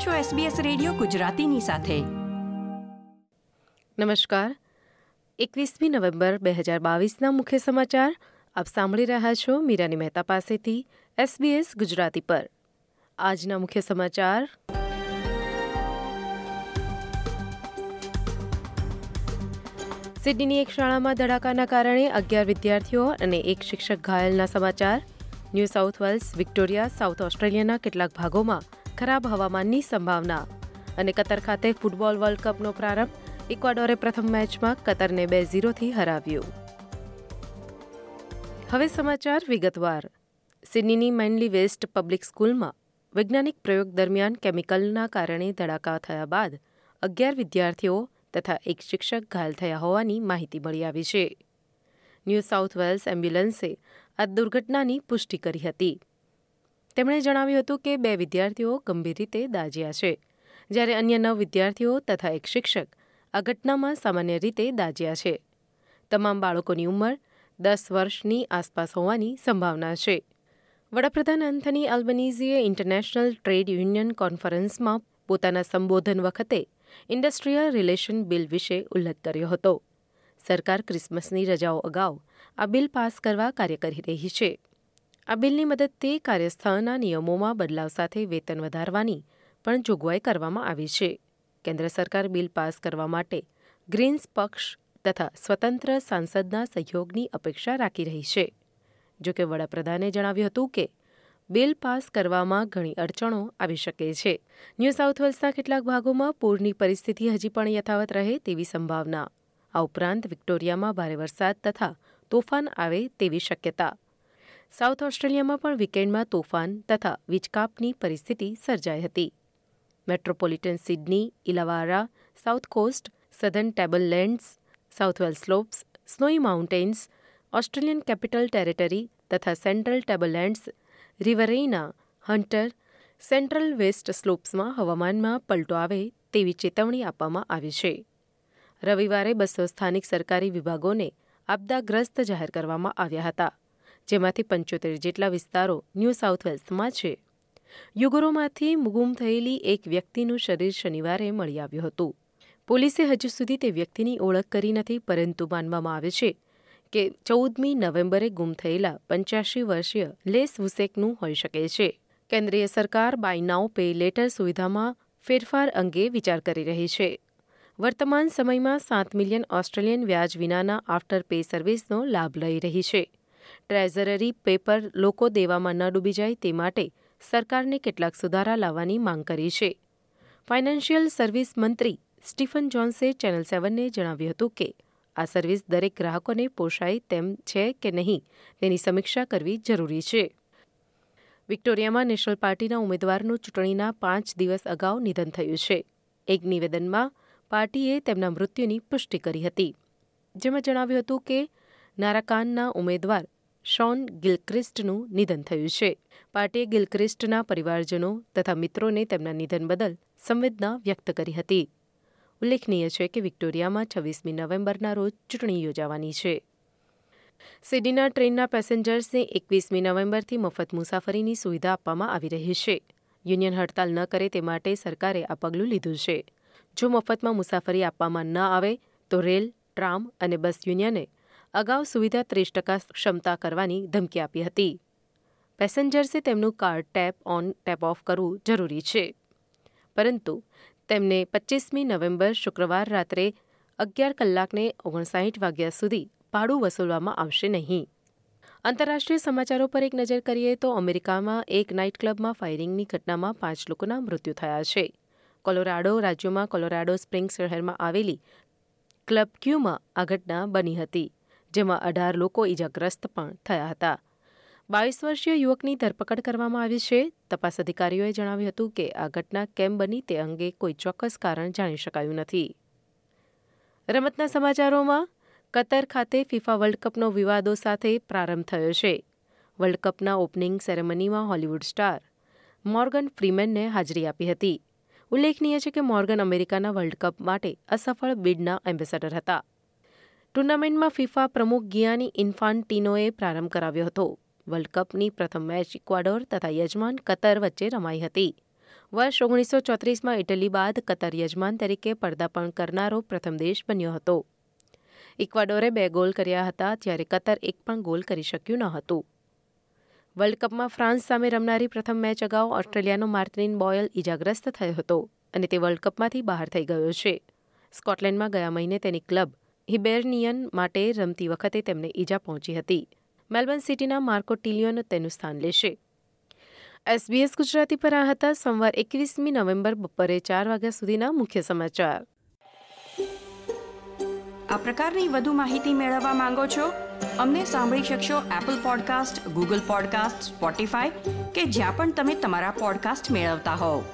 આપ છો SBS radio ગુજરાતીની સાથે. નમસ્કાર. એકવીસમી નવેમ્બર બે હજાર બાવીસના મુખ્ય સમાચાર આપ સાંભળી રહ્યા છો મીરાની મહેતા પાસેથી SBS ગુજરાતી પર. આજના મુખ્ય સમાચાર. સિડનીની એક શાળામાં ધડાકાના કારણે અગિયાર વિદ્યાર્થીઓ અને એક શિક્ષક ઘાયલના સમાચાર. New South Wales, Victoria, South ઓસ્ટ્રેલિયાના કેટલાક ભાગોમાં ખરાબ હવામાનની સંભાવના. અને કતર ખાતે ફૂટબોલ વર્લ્ડ કપનો પ્રારંભ ઇક્વાડોરે પ્રથમ મેચમાં કતરને બે ઝીરોથી હરાવ્યું. હવે સમાચાર વિગતવાર. સિડનીની મેનલી વેસ્ટ પબ્લિક સ્કૂલમાં વૈજ્ઞાનિક પ્રયોગ દરમિયાન કેમિકલના કારણે ધડાકા થયા બાદ અગિયાર વિદ્યાર્થીઓ તથા એક શિક્ષક ઘાયલ થયા હોવાની માહિતી મળી આવી છે. ન્યૂ સાઉથ વેલ્સ એમ્બ્યુલન્સે આ દુર્ઘટનાની પુષ્ટિ કરી હતી. તેમણે જણાવ્યું હતું કે બે વિદ્યાર્થીઓ ગંભીર રીતે દાજ્યા છે. જ્યારે અન્ય નવ વિદ્યાર્થીઓ તથા એક શિક્ષક આ ઘટનામાં સામાન્ય રીતે દાજ્યા છે. તમામ બાળકોની ઉંમર દસ વર્ષની આસપાસ હોવાની સંભાવના છે. વડાપ્રધાન એન્થની આલ્બનીઝીએ ઇન્ટરનેશનલ ટ્રેડ યુનિયન કોન્ફરન્સમાં પોતાના સંબોધન વખતે ઇન્ડસ્ટ્રીયલ રિલેશન બિલ વિશે ઉલ્લેખ કર્યો હતો. સરકાર ક્રિસમસની રજાઓ અગાઉ આ બિલ પાસ કરવા કાર્ય કરી રહી છે. આ બિલની મદદથી કાર્યસ્થળના નિયમોમાં બદલાવ સાથે વેતન વધારવાની પણ જોગવાઈ કરવામાં આવી છે. કેન્દ્ર સરકાર બિલ પાસ કરવા માટે ગ્રીન્સ પક્ષ તથા સ્વતંત્ર સાંસદના સહયોગની અપેક્ષા રાખી રહી છે. જોકે વડાપ્રધાને જણાવ્યું હતું કે, બિલ પાસ કરવામાં ઘણી અડચણો આવી શકે છે. ન્યૂ સાઉથ વેલ્સના કેટલાક ભાગોમાં પૂરની પરિસ્થિતિ હજી પણ યથાવત રહે તેવી સંભાવના. આ ઉપરાંત વિક્ટોરિયામાં ભારે વરસાદ તથા તોફાન આવે તેવી શક્યતા. સાઉથ ઓસ્ટ્રેલિયામાં પણ વીકેન્ડમાં તોફાન તથા વીજકાપની પરિસ્થિતિ સર્જાઈ હતી. Metropolitan Sydney, Illawarra, South Coast, southern tablelands, South Wales slopes, Snowy Mountains, Australian Capital Territory તથા Central Tablelands Riverina Hunter, Central West સ્લોપ્સમાં હવામાનમાં પલટો આવે તેવી ચેતવણી આપવામાં આવી છે. રવિવારે બસો સ્થાનિક સરકારી વિભાગોને આપદાગ્રસ્ત જાહેર કરવામાં આવ્યા હતા. જેમાંથી પંચોતેર જેટલા વિસ્તારો ન્યૂ સાઉથ વેલ્સમાં છે. યુગરોમાંથી ગુમ થયેલી એક વ્યક્તિનું શરીર શનિવારે મળી આવ્યું હતું. પોલીસે હજુ સુધી તે વ્યક્તિની ઓળખ કરી નથી, પરંતુ માનવામાં આવે છે કે ચૌદમી નવેમ્બરે ગુમ થયેલા પંચ્યાસી વર્ષીય લેસ વુસેકનું હોઈ શકે છે. કેન્દ્રીય સરકાર બાય નાઉ પે લેટર સુવિધામાં ફેરફાર અંગે વિચાર કરી રહી છે. વર્તમાન સમયમાં સાત મિલિયન ઓસ્ટ્રેલિયન વ્યાજ વિનાના આફ્ટર પે સર્વિસનો લાભ લઈ રહી છે. ટ્રેઝરરી પેપર લોકો દેવામાં ન ડૂબી જાય તે માટે સરકારને કેટલાક સુધારા લાવવાની માંગ કરી છે. ફાઇનાન્શિયલ સર્વિસ મંત્રી સ્ટીફન જોન્સે ચેનલ સેવનને જણાવ્યું હતું કે, આ સર્વિસ દરેક ગ્રાહકોને પોષાય તેમ છે કે નહીં તેની સમીક્ષા કરવી જરૂરી છે. વિક્ટોરિયામાં નેશનલ પાર્ટીના ઉમેદવારનું ચૂંટણીના પાંચ દિવસ અગાઉ નિધન થયું છે. એક નિવેદનમાં પાર્ટીએ તેમના મૃત્યુની પુષ્ટિ કરી હતી. જેમાં જણાવ્યું હતું કે નારાકાનના ઉમેદવાર શોન ગિલક્રિસ્ટનું નિધન થયું છે. પાર્ટીએ ગિલક્રિસ્ટના પરિવારજનો તથા મિત્રોને તેમના નિધન બદલ સંવેદના વ્યક્ત કરી હતી. ઉલ્લેખનીય છે કે વિક્ટોરિયામાં છવ્વીસમી નવેમ્બરના રોજ ચૂંટણી યોજાવાની છે. સિડનીના ટ્રેનના પેસેન્જર્સને એકવીસમી નવેમ્બરથી મફત મુસાફરીની સુવિધા આપવામાં આવી રહી છે. યુનિયન હડતાલ ન કરે તે માટે સરકારે આ પગલું લીધું છે. જો મફતમાં મુસાફરી આપવામાં ન આવે, તો રેલ, ટ્રામ અને બસ યુનિયને અગાઉ સુવિધા ત્રીસ ટકા ક્ષમતા કરવાની ધમકી આપી હતી. પેસેન્જર્સે તેમનું card tap on, tap off કરવું જરૂરી છે. પરંતુ તેમને પચીસમી નવેમ્બર શુક્રવાર રાત્રે અગિયાર કલાકને ઓગણસાઠ વાગ્યા સુધી ભાડું વસૂલવામાં આવશે નહીં. આંતરરાષ્ટ્રીય સમાચારો પર એક નજર કરીએ તો અમેરિકામાં એક નાઇટ ક્લબમાં ફાયરિંગની ઘટનામાં પાંચ લોકોના મૃત્યુ થયા છે. કોલોરાડો રાજ્યોમાં કોલોરાડો સ્પ્રિંગ શહેરમાં આવેલી ક્લબ ક્યુમાં આ ઘટના બની હતી. જેમાં અઢાર લોકો ઈજાગ્રસ્ત પણ થયા હતા. બાવીસ વર્ષીય યુવકની ધરપકડ કરવામાં આવી છે. તપાસ અધિકારીઓએ જણાવ્યું હતું કે આ ઘટના કેમ બની તે અંગે કોઈ ચોક્કસ કારણ જાણી શકાયું નથી. રમતના સમાચારોમાં, કતર ખાતે ફિફા વર્લ્ડ કપનો વિવાદો સાથે પ્રારંભ થયો છે. વર્લ્ડ કપના ઓપનિંગ સેરેમનીમાં હોલિવૂડ સ્ટાર મોર્ગન ફ્રીમેનને હાજરી આપી હતી. ઉલ્લેખનીય છે કે મોર્ગન અમેરિકાના વર્લ્ડ કપ માટે અસફળ બિડના એમ્બેસેડર હતા. ટુર્નામેન્ટમાં ફિફા પ્રમુખ ગિયાની ઇન્ફાન્ટિનોએ પ્રારંભ કરાવ્યો હતો. વર્લ્ડ કપની પ્રથમ મેચ ઇક્વાડોર તથા યજમાન કતર વચ્ચે રમાઈ હતી. વર્ષ ઓગણીસો ચોત્રીસમાં ઇટલી બાદ કતર યજમાન તરીકે પર્દાપણ કરનારો પ્રથમ દેશ બન્યો હતો. ઇક્વાડોરે બે ગોલ કર્યા હતા જ્યારે કતર એક પણ ગોલ કરી શક્યું ન હતું. વર્લ્ડ કપમાં ફ્રાન્સ સામે રમનારી પ્રથમ મેચ અગાઉ ઓસ્ટ્રેલિયાનો માર્ટિન બોયલ ઇજાગ્રસ્ત થયો હતો અને તે વર્લ્ડ કપમાંથી બહાર થઈ ગયો છે. સ્કોટલેન્ડમાં ગયા મહિને તેની ક્લબ હિબેર્નિયન માટે રમતી વખતે તેમને ઈજા પહોંચી હતી. મેલબર્ન સિટીના માર્કો ટિલિયોન તેનું સ્થાન લેશે. એસબીએસ ગુજરાતી પર આ હતા. સોમવાર એકવીસમી નવેમ્બર બપોરે ચાર વાગ્યા સુધીના મુખ્ય સમાચાર. આ પ્રકારની વધુ માહિતી મેળવવા માંગો છો? અમને સાંભળી શકશો Apple podcast Google podcast Spotify કે જ્યાં પણ તમે તમારા પોડકાસ્ટ મેળવતા હોવ.